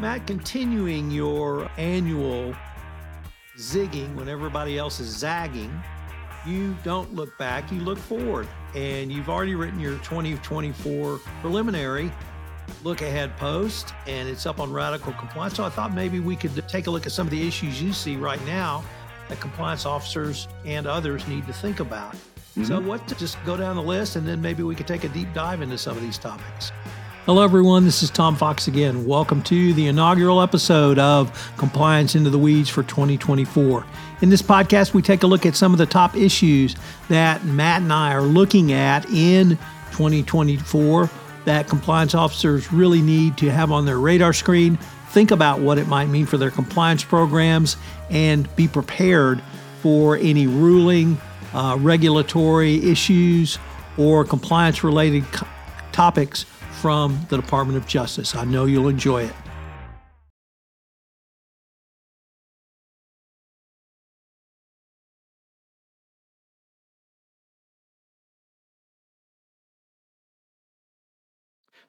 Matt, continuing your annual zigging when everybody else is zagging, you don't look back, you look forward. And you've already written your 2024 preliminary look ahead post, and it's up on radical compliance. So I thought maybe we could take a look at some of the issues you see right now that compliance officers and others need to think about. Mm-hmm. So, what to just go down the list, and then maybe we could take a deep dive into some of these topics. Hello, everyone. This is Tom Fox again. Welcome to the inaugural episode of Compliance into the Weeds for 2024. In this podcast, we take a look at some of the top issues that Matt and I are looking at in 2024 that compliance officers really need to have on their radar screen. Think about what it might mean for their compliance programs and be prepared for any ruling, uh, regulatory issues, or compliance related co- topics from the Department of Justice. I know you'll enjoy it.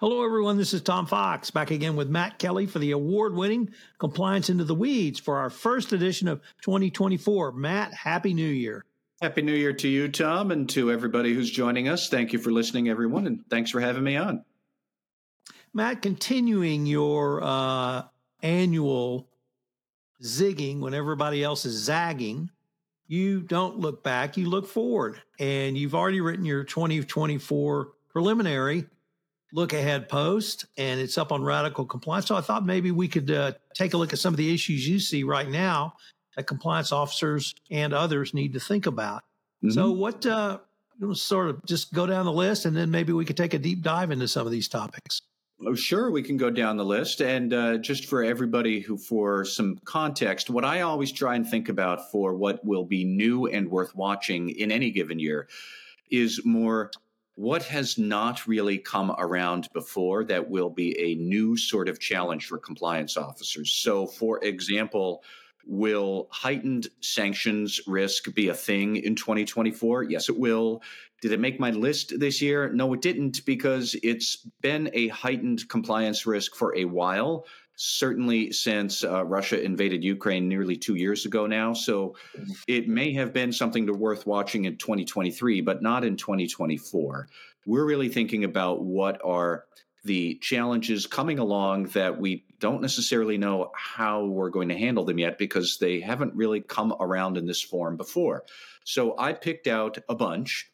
Hello, everyone. This is Tom Fox back again with Matt Kelly for the award winning Compliance into the Weeds for our first edition of 2024. Matt, Happy New Year. Happy New Year to you, Tom, and to everybody who's joining us. Thank you for listening, everyone, and thanks for having me on. Matt, continuing your uh, annual zigging when everybody else is zagging, you don't look back, you look forward. And you've already written your 2024 preliminary look ahead post, and it's up on Radical Compliance. So I thought maybe we could uh, take a look at some of the issues you see right now that compliance officers and others need to think about. Mm-hmm. So, what, uh, sort of just go down the list, and then maybe we could take a deep dive into some of these topics. Oh, sure, we can go down the list. And uh, just for everybody who, for some context, what I always try and think about for what will be new and worth watching in any given year is more what has not really come around before that will be a new sort of challenge for compliance officers. So, for example, Will heightened sanctions risk be a thing in 2024? Yes, it will. Did it make my list this year? No, it didn't because it's been a heightened compliance risk for a while, certainly since uh, Russia invaded Ukraine nearly two years ago now. So it may have been something to worth watching in 2023, but not in 2024. We're really thinking about what are the challenges coming along that we don't necessarily know how we're going to handle them yet because they haven't really come around in this form before. So I picked out a bunch.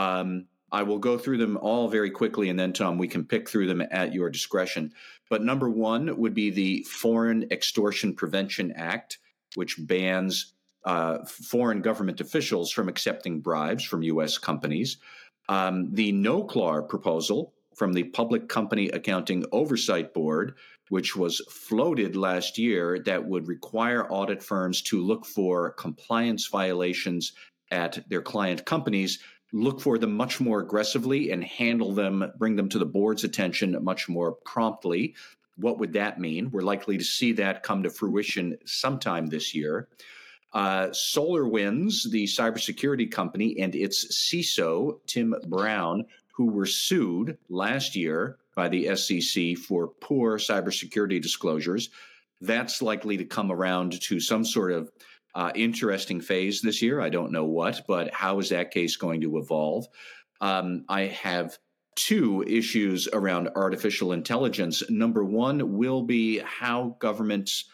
Um, I will go through them all very quickly, and then, Tom, we can pick through them at your discretion. But number one would be the Foreign Extortion Prevention Act, which bans uh, foreign government officials from accepting bribes from U.S. companies. Um, the NOCLAR proposal, from the Public Company Accounting Oversight Board, which was floated last year, that would require audit firms to look for compliance violations at their client companies, look for them much more aggressively and handle them, bring them to the board's attention much more promptly. What would that mean? We're likely to see that come to fruition sometime this year. Uh, SolarWinds, the cybersecurity company, and its CISO, Tim Brown, who were sued last year by the SEC for poor cybersecurity disclosures. That's likely to come around to some sort of uh, interesting phase this year. I don't know what, but how is that case going to evolve? Um, I have two issues around artificial intelligence. Number one will be how governments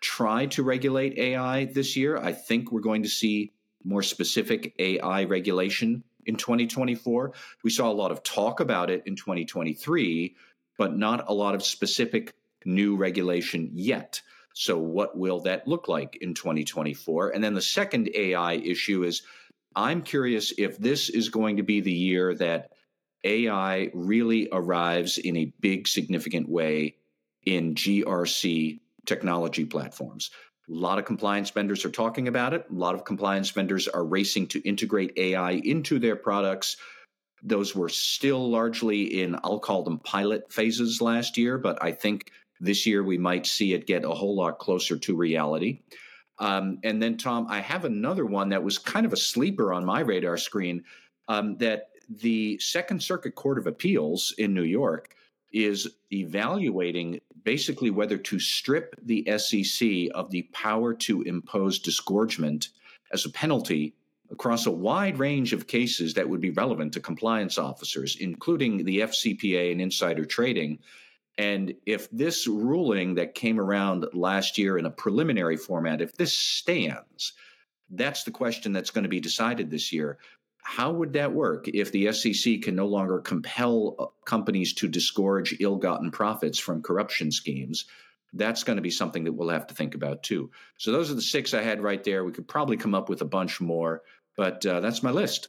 try to regulate AI this year. I think we're going to see more specific AI regulation in 2024. We saw a lot of talk about it in 2023, but not a lot of specific new regulation yet. So, what will that look like in 2024? And then the second AI issue is I'm curious if this is going to be the year that AI really arrives in a big, significant way in GRC technology platforms. A lot of compliance vendors are talking about it. A lot of compliance vendors are racing to integrate AI into their products. Those were still largely in, I'll call them pilot phases last year, but I think this year we might see it get a whole lot closer to reality. Um, and then, Tom, I have another one that was kind of a sleeper on my radar screen um, that the Second Circuit Court of Appeals in New York is evaluating basically whether to strip the SEC of the power to impose disgorgement as a penalty across a wide range of cases that would be relevant to compliance officers, including the FCPA and insider trading. And if this ruling that came around last year in a preliminary format, if this stands, that's the question that's going to be decided this year. How would that work if the SEC can no longer compel uh, companies to disgorge ill gotten profits from corruption schemes? That's going to be something that we'll have to think about too. So, those are the six I had right there. We could probably come up with a bunch more, but uh, that's my list.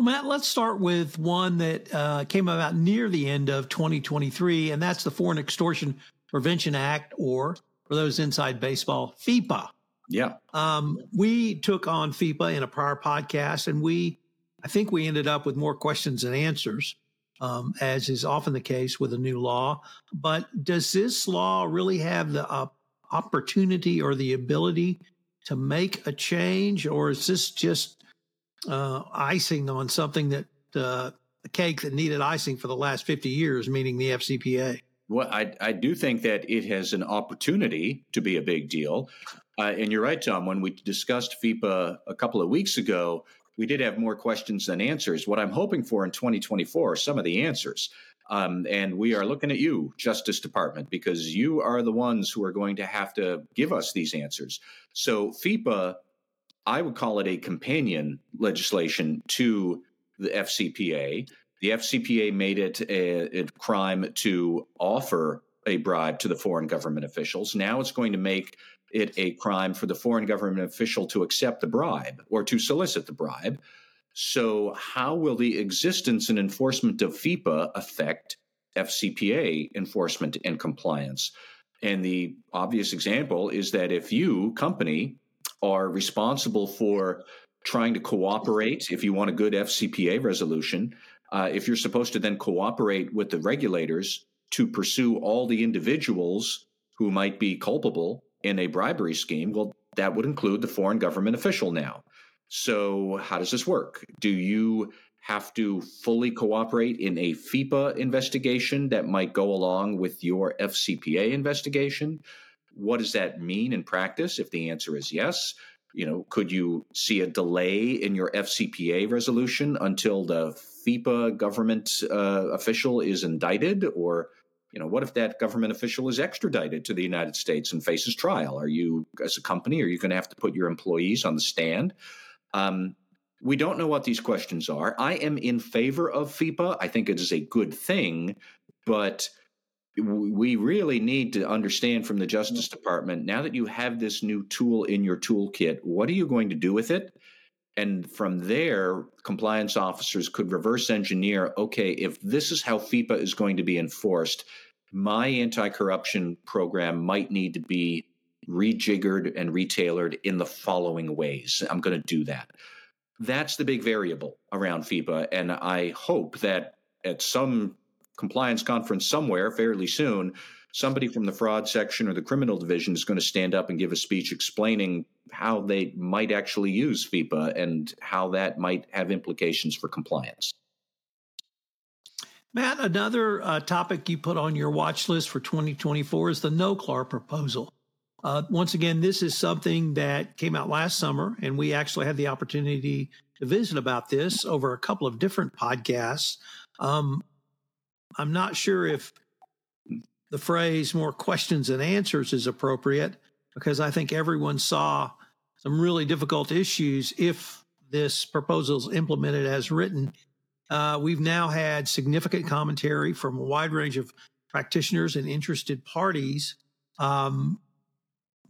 Well, Matt, let's start with one that uh, came about near the end of 2023, and that's the Foreign Extortion Prevention Act, or for those inside baseball, FEPA. Yeah. Um, we took on FEPA in a prior podcast, and we, I think we ended up with more questions than answers, um, as is often the case with a new law. But does this law really have the uh, opportunity or the ability to make a change, or is this just uh, icing on something that uh, a cake that needed icing for the last 50 years, meaning the FCPA? Well, I, I do think that it has an opportunity to be a big deal. Uh, and you're right, Tom. When we discussed FEPA a couple of weeks ago, we did have more questions than answers. What I'm hoping for in 2024 are some of the answers. Um, and we are looking at you, Justice Department, because you are the ones who are going to have to give us these answers. So, FEPA, I would call it a companion legislation to the FCPA. The FCPA made it a, a crime to offer a bribe to the foreign government officials. Now it's going to make it a crime for the foreign government official to accept the bribe or to solicit the bribe. So, how will the existence and enforcement of FEPA affect FCPA enforcement and compliance? And the obvious example is that if you, company, are responsible for trying to cooperate, if you want a good FCPA resolution, uh, if you're supposed to then cooperate with the regulators to pursue all the individuals who might be culpable in a bribery scheme, well, that would include the foreign government official now. So, how does this work? Do you have to fully cooperate in a FEPA investigation that might go along with your FCPA investigation? What does that mean in practice? If the answer is yes, you know, could you see a delay in your FCPA resolution until the FEPA government uh, official is indicted or you know, what if that government official is extradited to the United States and faces trial? Are you, as a company, are you going to have to put your employees on the stand? Um, we don't know what these questions are. I am in favor of FEPA. I think it is a good thing, but we really need to understand from the Justice Department now that you have this new tool in your toolkit, what are you going to do with it? And from there, compliance officers could reverse engineer okay, if this is how FEPA is going to be enforced, my anti corruption program might need to be rejiggered and retailored in the following ways. I'm going to do that. That's the big variable around FEPA. And I hope that at some compliance conference somewhere fairly soon, somebody from the fraud section or the criminal division is going to stand up and give a speech explaining how they might actually use FEPA and how that might have implications for compliance. Matt, another uh, topic you put on your watch list for 2024 is the NOCLAR proposal. Uh, once again, this is something that came out last summer, and we actually had the opportunity to visit about this over a couple of different podcasts. Um, I'm not sure if the phrase more questions than answers is appropriate because I think everyone saw some really difficult issues if this proposal is implemented as written. Uh, we've now had significant commentary from a wide range of practitioners and interested parties. Um,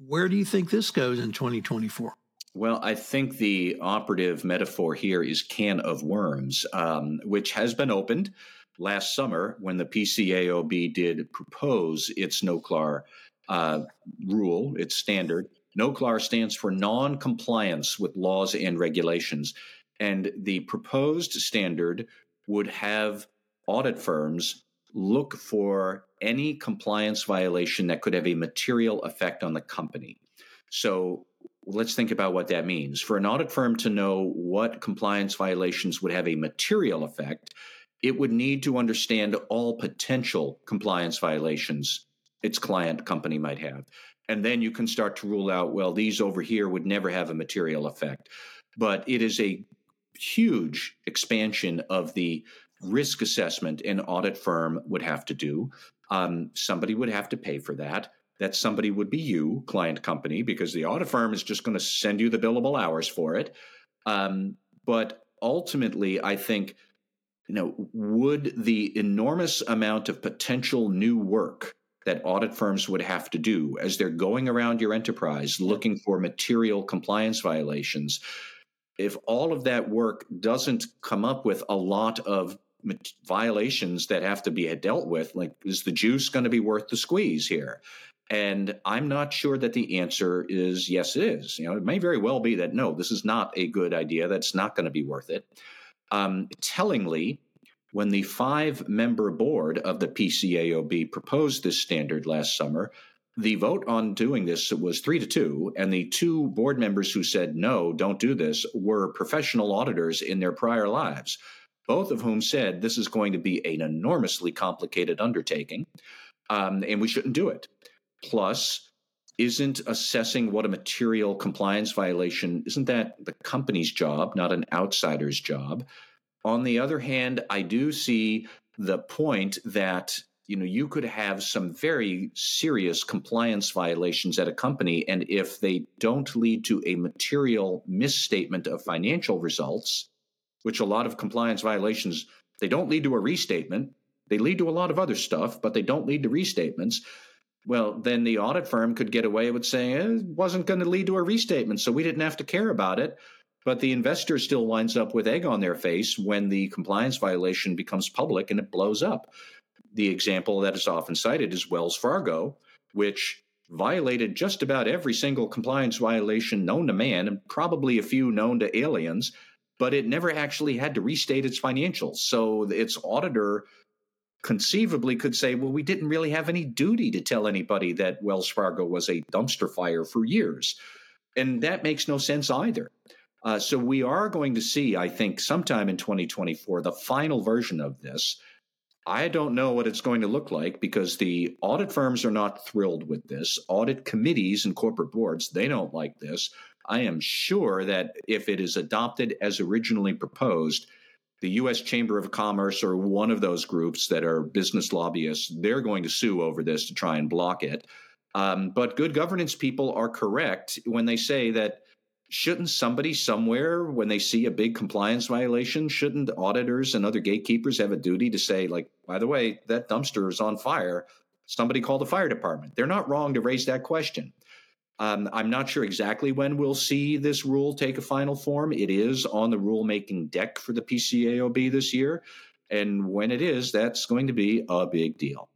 where do you think this goes in 2024? Well, I think the operative metaphor here is can of worms, um, which has been opened last summer when the PCAOB did propose its NOCLAR uh, rule, its standard. NOCLAR stands for non compliance with laws and regulations. And the proposed standard would have audit firms look for any compliance violation that could have a material effect on the company. So let's think about what that means. For an audit firm to know what compliance violations would have a material effect, it would need to understand all potential compliance violations its client company might have. And then you can start to rule out, well, these over here would never have a material effect. But it is a huge expansion of the risk assessment an audit firm would have to do. Um, somebody would have to pay for that. That somebody would be you, client company, because the audit firm is just going to send you the billable hours for it. Um, but ultimately, I think, you know, would the enormous amount of potential new work that audit firms would have to do as they're going around your enterprise looking for material compliance violations, if all of that work doesn't come up with a lot of violations that have to be dealt with, like is the juice going to be worth the squeeze here? And I'm not sure that the answer is yes, it is. You know, it may very well be that no, this is not a good idea. That's not going to be worth it. Um, tellingly, when the five member board of the PCAOB proposed this standard last summer, the vote on doing this was three to two, and the two board members who said no, don't do this, were professional auditors in their prior lives, both of whom said this is going to be an enormously complicated undertaking, um, and we shouldn't do it. Plus, isn't assessing what a material compliance violation isn't that the company's job, not an outsider's job? On the other hand, I do see the point that you know you could have some very serious compliance violations at a company and if they don't lead to a material misstatement of financial results which a lot of compliance violations they don't lead to a restatement they lead to a lot of other stuff but they don't lead to restatements well then the audit firm could get away with saying eh, it wasn't going to lead to a restatement so we didn't have to care about it but the investor still winds up with egg on their face when the compliance violation becomes public and it blows up the example that is often cited is Wells Fargo, which violated just about every single compliance violation known to man and probably a few known to aliens, but it never actually had to restate its financials. So its auditor conceivably could say, well, we didn't really have any duty to tell anybody that Wells Fargo was a dumpster fire for years. And that makes no sense either. Uh, so we are going to see, I think, sometime in 2024, the final version of this. I don't know what it's going to look like because the audit firms are not thrilled with this. Audit committees and corporate boards, they don't like this. I am sure that if it is adopted as originally proposed, the U.S. Chamber of Commerce or one of those groups that are business lobbyists, they're going to sue over this to try and block it. Um, but good governance people are correct when they say that shouldn't somebody somewhere when they see a big compliance violation shouldn't auditors and other gatekeepers have a duty to say like by the way that dumpster is on fire somebody call the fire department they're not wrong to raise that question um, i'm not sure exactly when we'll see this rule take a final form. It is on the rulemaking deck for the pcaob this year. And when it is that's going to be a big deal.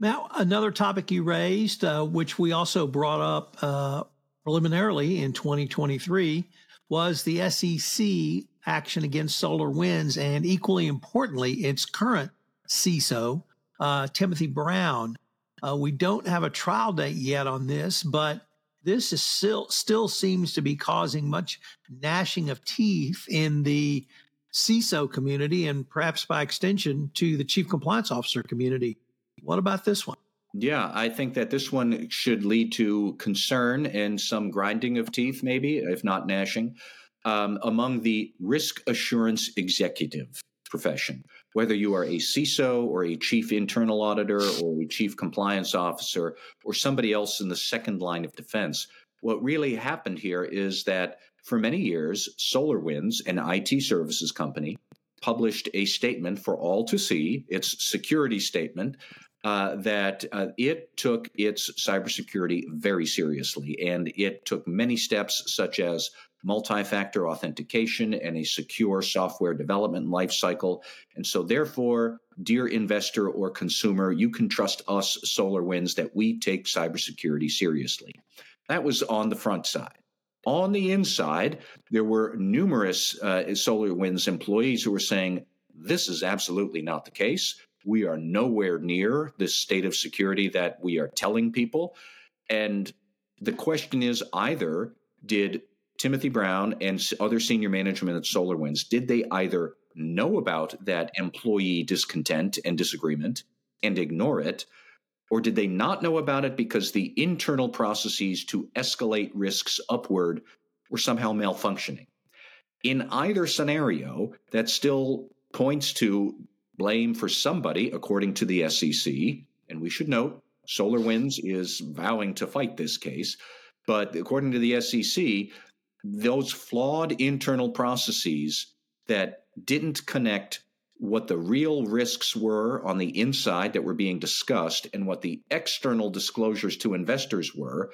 Now, another topic you raised, uh, which we also brought up uh, preliminarily in 2023 was the SEC action against SolarWinds and equally importantly, its current CISO, uh, Timothy Brown. Uh, we don't have a trial date yet on this, but this is still still seems to be causing much gnashing of teeth in the CISO community, and perhaps by extension to the Chief Compliance Officer community. What about this one? Yeah, I think that this one should lead to concern and some grinding of teeth, maybe, if not gnashing, um, among the risk assurance executive profession. Whether you are a CISO or a chief internal auditor or a chief compliance officer or somebody else in the second line of defense, what really happened here is that for many years, SolarWinds, an IT services company, published a statement for all to see, its security statement, uh, that uh, it took its cybersecurity very seriously, and it took many steps, such as multi-factor authentication and a secure software development lifecycle. And so, therefore, dear investor or consumer, you can trust us, SolarWinds, that we take cybersecurity seriously. That was on the front side. On the inside, there were numerous uh, SolarWinds employees who were saying, this is absolutely not the case. We are nowhere near this state of security that we are telling people. And the question is either did Timothy Brown and other senior management at SolarWinds, did they either know about that employee discontent and disagreement and ignore it? Or did they not know about it because the internal processes to escalate risks upward were somehow malfunctioning? In either scenario, that still points to blame for somebody, according to the SEC. And we should note SolarWinds is vowing to fight this case. But according to the SEC, those flawed internal processes that didn't connect what the real risks were on the inside that were being discussed and what the external disclosures to investors were.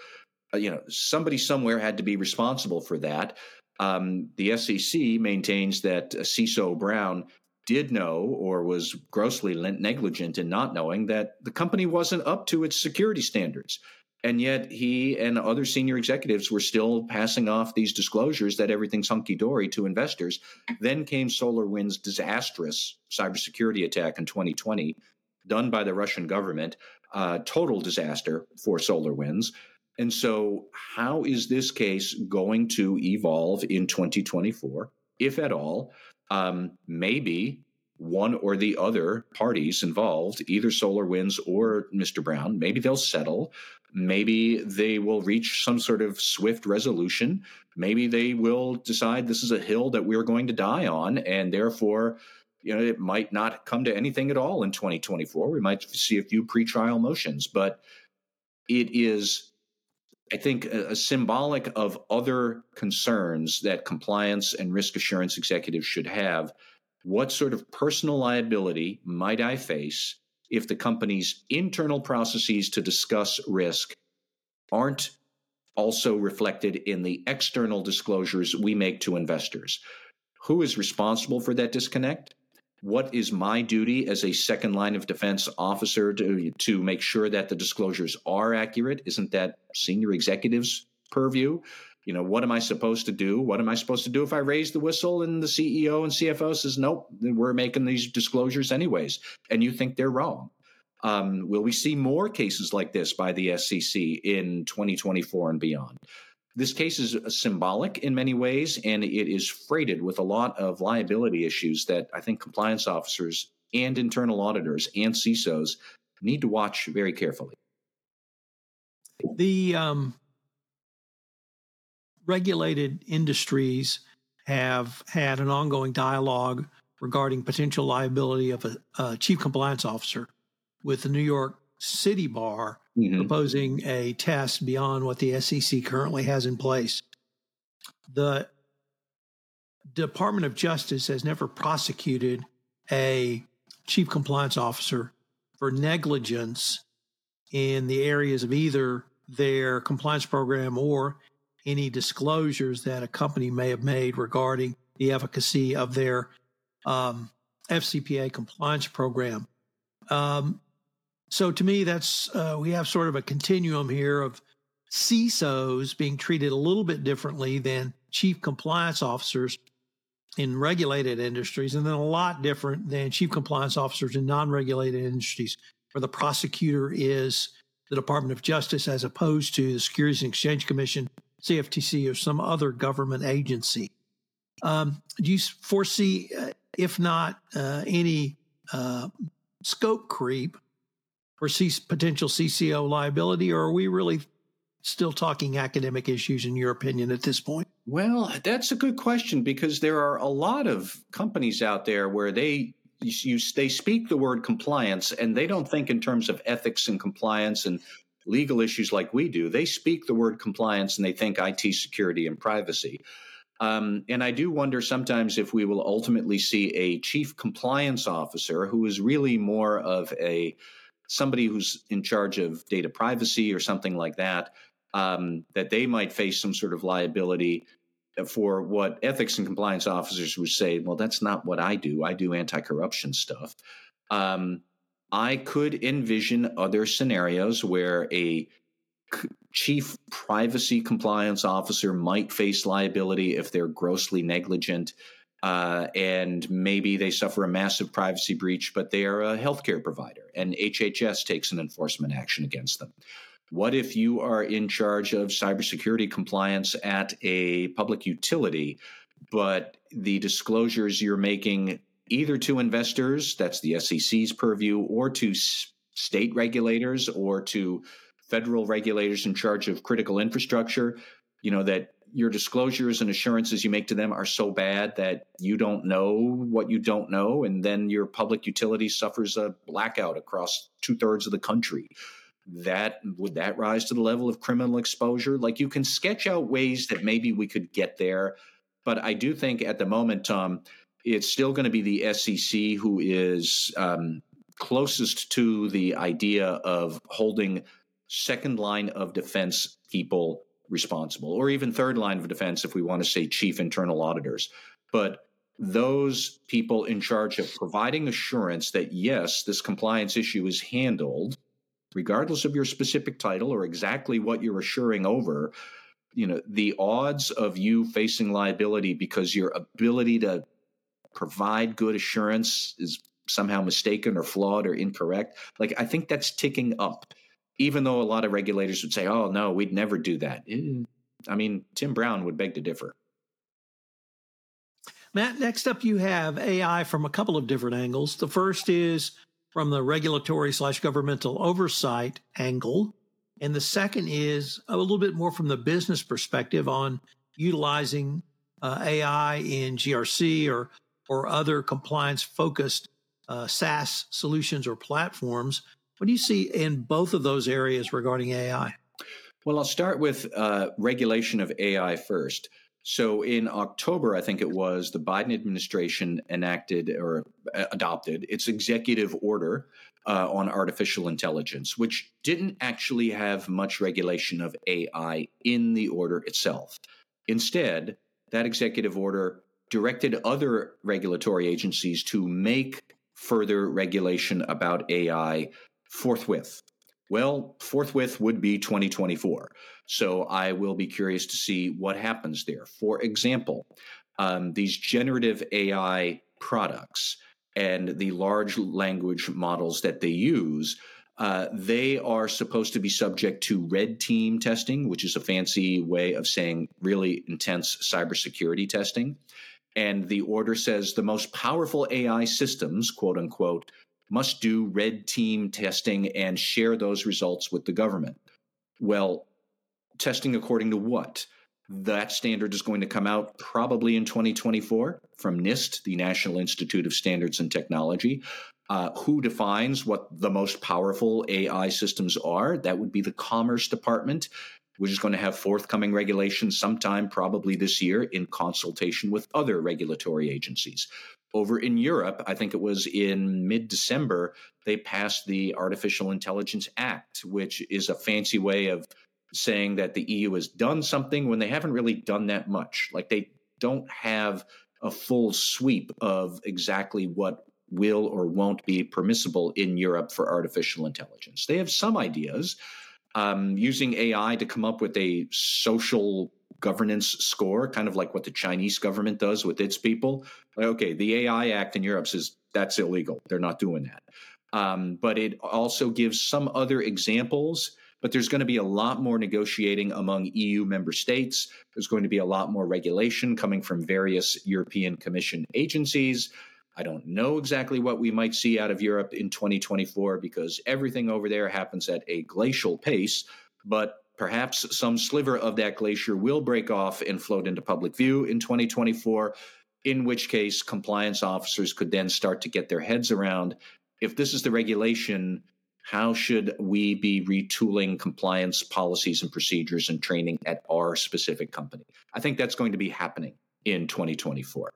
Uh, you know, somebody somewhere had to be responsible for that. Um, the SEC maintains that uh, CISO Brown did know or was grossly negligent in not knowing that the company wasn't up to its security standards. And yet he and other senior executives were still passing off these disclosures that everything's hunky dory to investors. Then came SolarWinds' disastrous cybersecurity attack in 2020, done by the Russian government, uh, total disaster for SolarWinds. And so, how is this case going to evolve in 2024, if at all? Um, maybe one or the other parties involved, either SolarWinds or Mr. Brown, maybe they'll settle. Maybe they will reach some sort of swift resolution. Maybe they will decide this is a hill that we're going to die on, and therefore, you know, it might not come to anything at all in 2024. We might see a few pretrial motions, but it is, I think, a, a symbolic of other concerns that compliance and risk assurance executives should have. What sort of personal liability might I face if the company's internal processes to discuss risk aren't also reflected in the external disclosures we make to investors. Who is responsible for that disconnect? What is my duty as a second line of defense officer to, to make sure that the disclosures are accurate? Isn't that senior executives' purview? You know, what am I supposed to do? What am I supposed to do if I raise the whistle and the CEO and CFO says, nope, we're making these disclosures anyways, and you think they're wrong? Um, will we see more cases like this by the SEC in 2024 and beyond? This case is symbolic in many ways, and it is freighted with a lot of liability issues that I think compliance officers and internal auditors and CISOs need to watch very carefully. The um, regulated industries have had an ongoing dialogue regarding potential liability of a, a chief compliance officer with the New York City Bar mm-hmm. proposing a test beyond what the SEC currently has in place. The Department of Justice has never prosecuted a chief compliance officer for negligence in the areas of either their compliance program or any disclosures that a company may have made regarding the efficacy of their um, FCPA compliance program. Um, so to me, that's uh, we have sort of a continuum here of CISOs being treated a little bit differently than chief compliance officers in regulated industries, and then a lot different than chief compliance officers in non-regulated industries, where the prosecutor is the Department of Justice as opposed to the Securities and Exchange Commission CFTC or some other government agency. Um, do you foresee, uh, if not uh, any uh, scope creep for C- potential CCO liability, or are we really still talking academic issues in your opinion at this point? Well, that's a good question because there are a lot of companies out there where they you, they speak the word compliance and they don't think in terms of ethics and compliance and legal issues like we do. They speak the word compliance and they think IT security and privacy. Um, and I do wonder sometimes if we will ultimately see a chief compliance officer who is really more of a somebody who's in charge of data privacy or something like that, um, that they might face some sort of liability for what ethics and compliance officers would say. Well, that's not what I do. I do anti-corruption stuff. Um, I could envision other scenarios where a chief privacy compliance officer might face liability if they're grossly negligent. Uh, and maybe they suffer a massive privacy breach, but they are a healthcare provider and HHS takes an enforcement action against them. What if you are in charge of cybersecurity compliance at a public utility, but the disclosures you're making either to investors, that's the SEC's purview, or to s- state regulators or to federal regulators in charge of critical infrastructure, you know, that your disclosures and assurances you make to them are so bad that you don't know what you don't know, and then your public utility suffers a blackout across two thirds of the country. That would that rise to the level of criminal exposure? Like you can sketch out ways that maybe we could get there, but I do think at the moment, Tom, it's still going to be the SEC who is um, closest to the idea of holding second line of defense people responsible, or even third line of defense if we want to say chief internal auditors. But those people in charge of providing assurance that yes, this compliance issue is handled, regardless of your specific title or exactly what you're assuring over, you know, the odds of you facing liability because your ability to provide good assurance is somehow mistaken or flawed or incorrect, like I think that's ticking up even though a lot of regulators would say, oh, no, we'd never do that. I mean, Tim Brown would beg to differ. Matt, next up, you have AI from a couple of different angles. The first is from the regulatory slash governmental oversight angle. And the second is a little bit more from the business perspective on utilizing uh, AI in GRC or, or other compliance focused uh, SaaS solutions or platforms what do you see in both of those areas regarding AI? Well, I'll start with uh, regulation of AI first. So, in October, I think it was, the Biden administration enacted or uh, adopted its executive order uh, on artificial intelligence, which didn't actually have much regulation of AI in the order itself. Instead, that executive order directed other regulatory agencies to make further regulation about AI forthwith. Well, forthwith would be 2024. So I will be curious to see what happens there. For example, um, these generative AI products and the large language models that they use. Uh, they are supposed to be subject to red team testing, which is a fancy way of saying really intense cybersecurity testing. And the order says the most powerful AI systems, quote unquote, must do red team testing and share those results with the government. Well, testing according to what? That standard is going to come out probably in 2024 from NIST, the National Institute of Standards and Technology. Uh, who defines what the most powerful AI systems are? That would be the Commerce Department, which is going to have forthcoming regulations sometime probably this year in consultation with other regulatory agencies over in Europe, I think it was in mid December, they passed the Artificial Intelligence Act, which is a fancy way of saying that the EU has done something when they haven't really done that much. Like they don't have a full sweep of exactly what will or won't be permissible in Europe for artificial intelligence. They have some ideas. Um, using AI to come up with a social governance score, kind of like what the Chinese government does with its people. Okay, the AI Act in Europe says that's illegal. They're not doing that. Um, but it also gives some other examples. But there's going to be a lot more negotiating among EU member states. There's going to be a lot more regulation coming from various European Commission agencies. I don't know exactly what we might see out of Europe in 2024 because everything over there happens at a glacial pace. But Perhaps some sliver of that glacier will break off and float into public view in 2024, in which case compliance officers could then start to get their heads around if this is the regulation, how should we be retooling compliance policies and procedures and training at our specific company? I think that's going to be happening in 2024.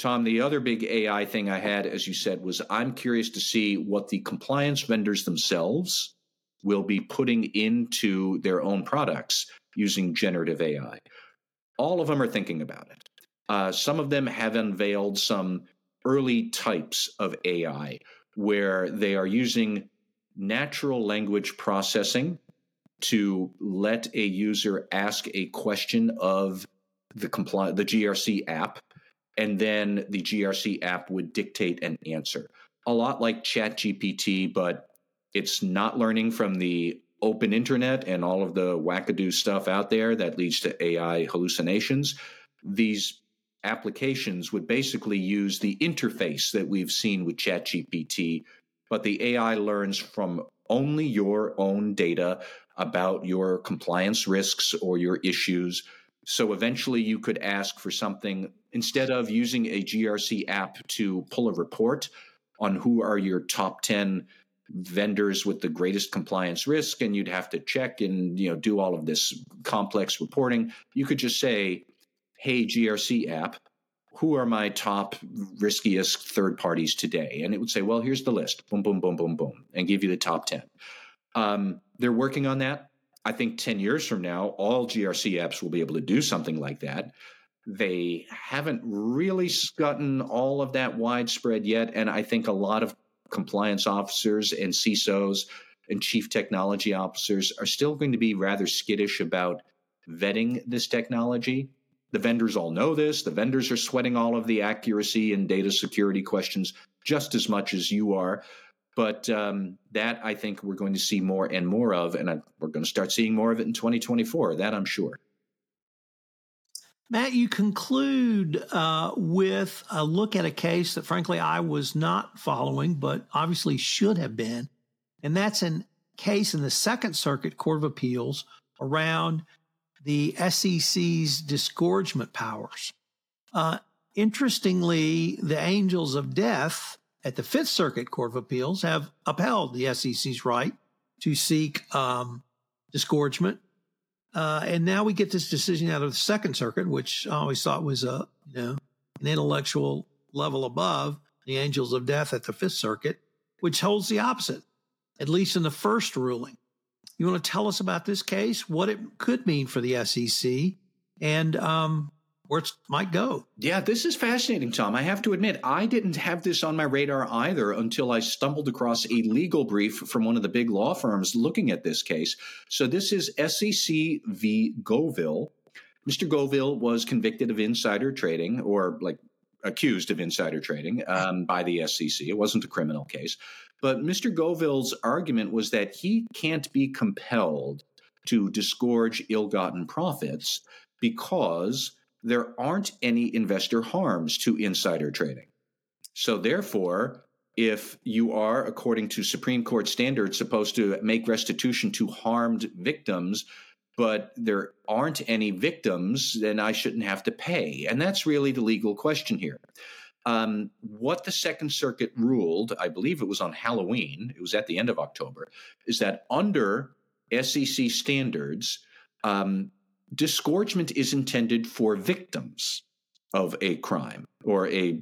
Tom, the other big AI thing I had, as you said, was I'm curious to see what the compliance vendors themselves will be putting into their own products using generative AI. All of them are thinking about it. Uh, some of them have unveiled some early types of AI where they are using natural language processing to let a user ask a question of the compli- the GRC app, and then the GRC app would dictate an answer. A lot like ChatGPT, but it's not learning from the open internet and all of the wackadoo stuff out there that leads to AI hallucinations. These applications would basically use the interface that we've seen with ChatGPT, but the AI learns from only your own data about your compliance risks or your issues. So eventually you could ask for something instead of using a GRC app to pull a report on who are your top 10 vendors with the greatest compliance risk and you'd have to check and you know do all of this complex reporting you could just say hey grc app who are my top riskiest third parties today? And it would say well here's the list. Boom boom boom boom boom and give you the top 10 um, they're working on that i think 10 years from now all grc apps will be able to do something like that they haven't really gotten all of that widespread yet and i think a lot of compliance officers and CISOs and chief technology officers are still going to be rather skittish about vetting this technology. The vendors all know this. The vendors are sweating all of the accuracy and data security questions just as much as you are. But um, that I think we're going to see more and more of, and I, we're going to start seeing more of it in 2024. That I'm sure. Matt, you conclude uh, with a look at a case that, frankly, I was not following, but obviously should have been. And that's a case in the Second Circuit Court of Appeals around the SEC's disgorgement powers. Uh, interestingly, the angels of death at the Fifth Circuit Court of Appeals have upheld the SEC's right to seek um, disgorgement uh, and now we get this decision out of the Second Circuit, which I always thought was a you know an intellectual level above the angels of death at the Fifth Circuit, which holds the opposite, at least in the first ruling. You want to tell us about this case, what it could mean for the SEC, and um, where it might go. Yeah, this is fascinating, Tom. I have to admit, I didn't have this on my radar either until I stumbled across a legal brief from one of the big law firms looking at this case. So this is SEC v. Govil. Mr. Govil was convicted of insider trading, or like accused of insider trading um, by the SEC. It wasn't a criminal case. But Mr. Govil's argument was that he can't be compelled to disgorge ill gotten profits because there aren't any investor harms to insider trading. So, therefore, if you are, according to Supreme Court standards, supposed to make restitution to harmed victims, but there aren't any victims, then I shouldn't have to pay. And that's really the legal question here. Um, what the Second Circuit ruled, I believe it was on Halloween, it was at the end of October, is that under SEC standards, um, disgorgement is intended for victims of a crime or a,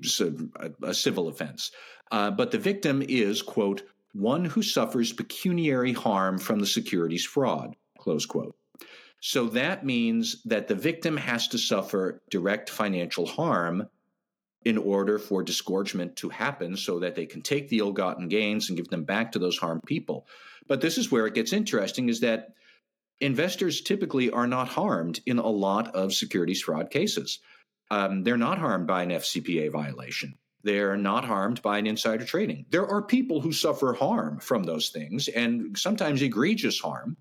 a civil offense. Uh, but the victim is, quote, one who suffers pecuniary harm from the securities fraud, close quote. So that means that the victim has to suffer direct financial harm in order for disgorgement to happen so that they can take the ill gotten gains and give them back to those harmed people. But this is where it gets interesting is that investors typically are not harmed in a lot of securities fraud cases. Um, they're not harmed by an FCPA violation. They're not harmed by an insider trading. There are people who suffer harm from those things and sometimes egregious harm.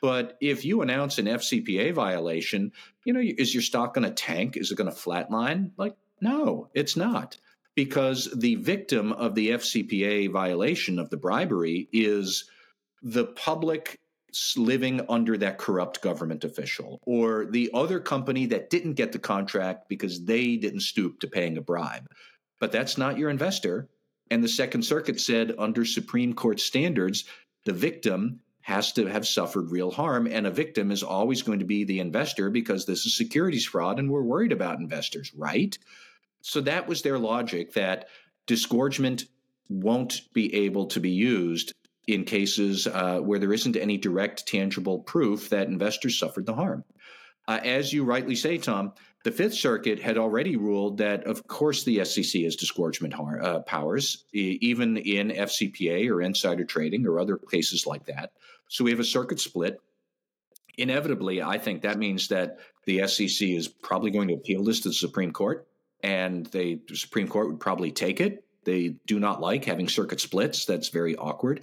But if you announce an FCPA violation, you know, is your stock going to tank? Is it going to flatline? Like, no, it's not. Because the victim of the FCPA violation of the bribery is the public living under that corrupt government official or the other company that didn't get the contract because they didn't stoop to paying a bribe. But that's not your investor. And the Second Circuit said under Supreme Court standards, the victim has to have suffered real harm. And a victim is always going to be the investor because this is securities fraud and we're worried about investors, right? So that was their logic that disgorgement won't be able to be used in cases uh, where there isn't any direct tangible proof that investors suffered the harm. Uh, as you rightly say, Tom, the Fifth Circuit had already ruled that, of course, the SEC has disgorgement har- uh, powers, e- even in FCPA or insider trading or other cases like that. So we have a circuit split. Inevitably, I think that means that the SEC is probably going to appeal this to the Supreme Court, and they, the Supreme Court would probably take it. They do not like having circuit splits. That's very awkward.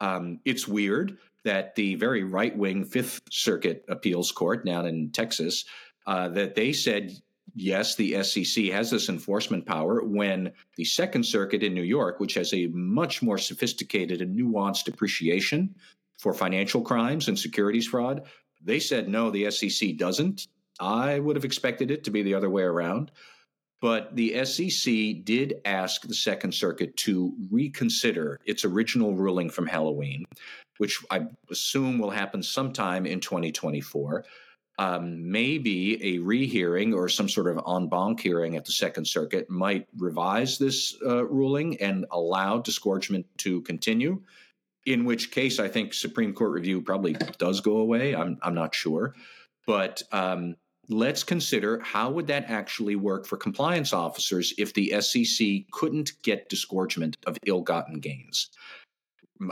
Um, it's weird that the very right wing Fifth Circuit Appeals Court down in Texas uh, that they said yes, the SEC has this enforcement power when the Second Circuit in New York, which has a much more sophisticated and nuanced appreciation for financial crimes and securities fraud, they said no, the SEC doesn't. I would have expected it to be the other way around. But the SEC did ask the Second Circuit to reconsider its original ruling from Halloween, which I assume will happen sometime in 2024 um, maybe a rehearing or some sort of en banc hearing at the Second Circuit might revise this uh, ruling and allow disgorgement to continue. In which case, I think Supreme Court review probably does go away. I'm I'm not sure, but um, let's consider how would that actually work for compliance officers if the SEC couldn't get disgorgement of ill-gotten gains.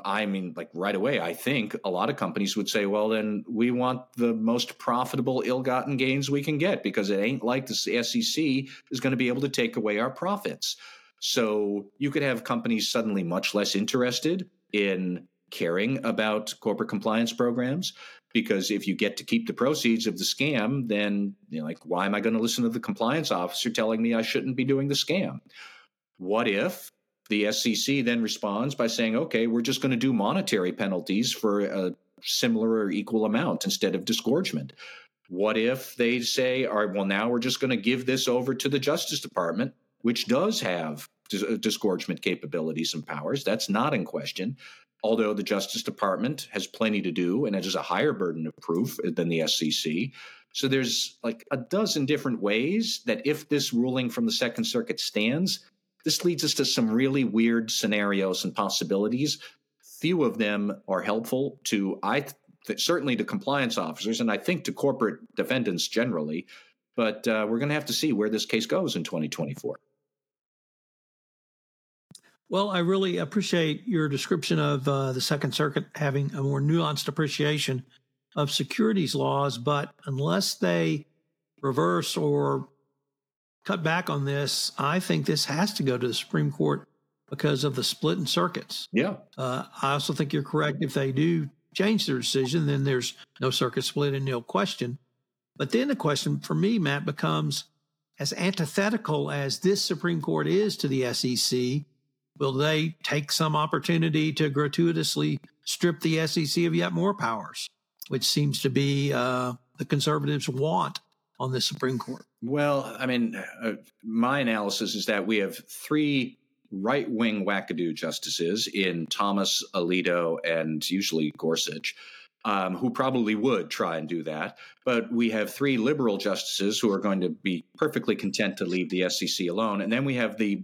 I mean, like right away, I think a lot of companies would say, well, then we want the most profitable ill gotten gains we can get because it ain't like the SEC is going to be able to take away our profits. So you could have companies suddenly much less interested in caring about corporate compliance programs because if you get to keep the proceeds of the scam, then you know, like, why am I going to listen to the compliance officer telling me I shouldn't be doing the scam? What if the SEC then responds by saying, okay, we're just going to do monetary penalties for a similar or equal amount instead of disgorgement. What if they say, all right, well, now we're just going to give this over to the Justice Department, which does have disgorgement capabilities and powers? That's not in question. Although the Justice Department has plenty to do and it is a higher burden of proof than the SEC. So there's like a dozen different ways that if this ruling from the Second Circuit stands, this leads us to some really weird scenarios and possibilities. Few of them are helpful to, I th- certainly to compliance officers, and I think to corporate defendants generally. But uh, we're going to have to see where this case goes in 2024. Well, I really appreciate your description of uh, the Second Circuit having a more nuanced appreciation of securities laws, but unless they reverse or cut back on this, I think this has to go to the Supreme Court because of the split in circuits. Yeah. Uh, I also think you're correct. If they do change their decision, then there's no circuit split and no question. But then the question for me, Matt, becomes as antithetical as this Supreme Court is to the SEC, will they take some opportunity to gratuitously strip the SEC of yet more powers, which seems to be uh, the conservatives' want on the Supreme Court? Well, I mean, uh, my analysis is that we have three right wing wackadoo justices in Thomas, Alito, and usually Gorsuch. Um, who probably would try and do that. But we have three liberal justices who are going to be perfectly content to leave the SEC alone. And then we have the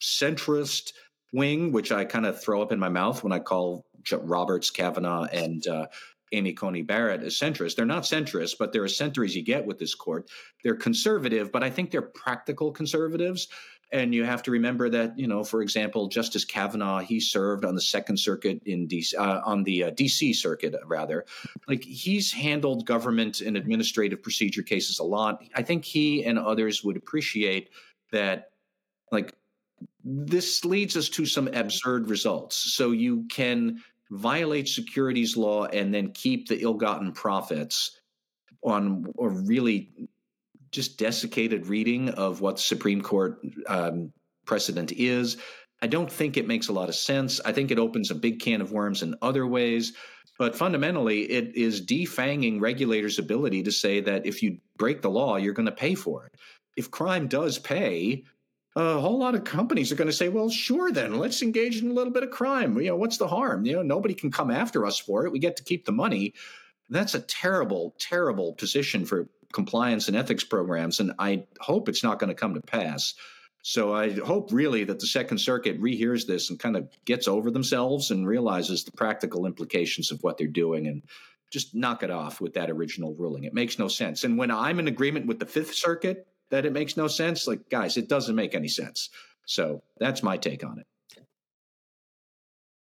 centrist wing, which I kind of throw up in my mouth when I call Roberts, Kavanaugh, and uh, Amy Coney Barrett as centrist. They're not centrist, but they're as center as you get with this court. They're conservative, but I think they're practical conservatives. And you have to remember that, you know, for example, Justice Kavanaugh, he served on the Second Circuit in DC, uh, on the uh, DC Circuit, rather. Like he's handled government and administrative procedure cases a lot. I think he and others would appreciate that, like, this leads us to some absurd results. So you can violate securities law and then keep the ill-gotten profits on a really just desiccated reading of what the Supreme Court um, precedent is. I don't think it makes a lot of sense. I think it opens a big can of worms in other ways. But fundamentally, it is defanging regulators' ability to say that if you break the law, you're going to pay for it. If crime does pay, a whole lot of companies are going to say, well, sure, then let's engage in a little bit of crime. You know, what's the harm? You know, nobody can come after us for it. We get to keep the money. That's a terrible, terrible position for compliance and ethics programs. And I hope it's not going to come to pass. So I hope really that the Second Circuit rehears this and kind of gets over themselves and realizes the practical implications of what they're doing and just knock it off with that original ruling. It makes no sense. And when I'm in agreement with the Fifth Circuit, that it makes no sense. Like, guys, it doesn't make any sense. So that's my take on it.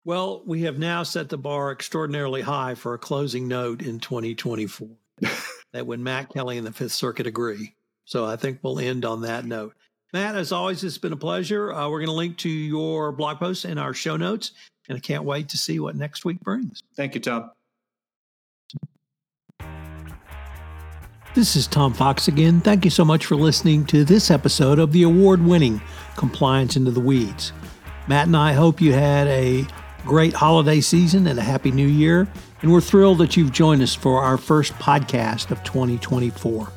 Well, we have now set the bar extraordinarily high for a closing note in 2024 that when Matt Kelly and the Fifth Circuit agree. So I think we'll end on that note. Matt, as always, it's been a pleasure. Uh, we're going to link to your blog post in our show notes, and I can't wait to see what next week brings. Thank you, Tom. This is Tom Fox again. Thank you so much for listening to this episode of the award winning Compliance into the Weeds. Matt and I hope you had a great holiday season and a happy new year, and we're thrilled that you've joined us for our first podcast of 2024.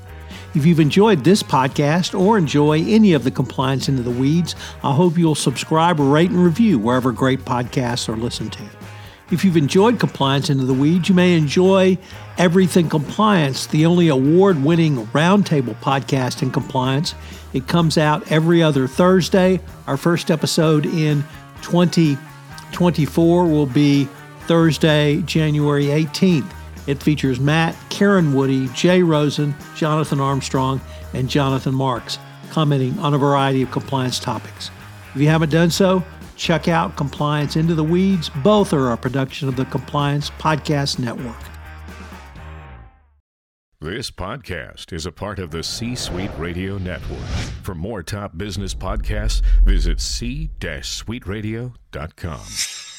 If you've enjoyed this podcast or enjoy any of the Compliance into the Weeds, I hope you'll subscribe, rate, and review wherever great podcasts are listened to. If you've enjoyed Compliance Into the Weeds, you may enjoy Everything Compliance, the only award winning roundtable podcast in compliance. It comes out every other Thursday. Our first episode in 2024 will be Thursday, January 18th. It features Matt, Karen Woody, Jay Rosen, Jonathan Armstrong, and Jonathan Marks commenting on a variety of compliance topics. If you haven't done so, Check out Compliance Into the Weeds. Both are a production of the Compliance Podcast Network. This podcast is a part of the C Suite Radio Network. For more top business podcasts, visit c-suiteradio.com.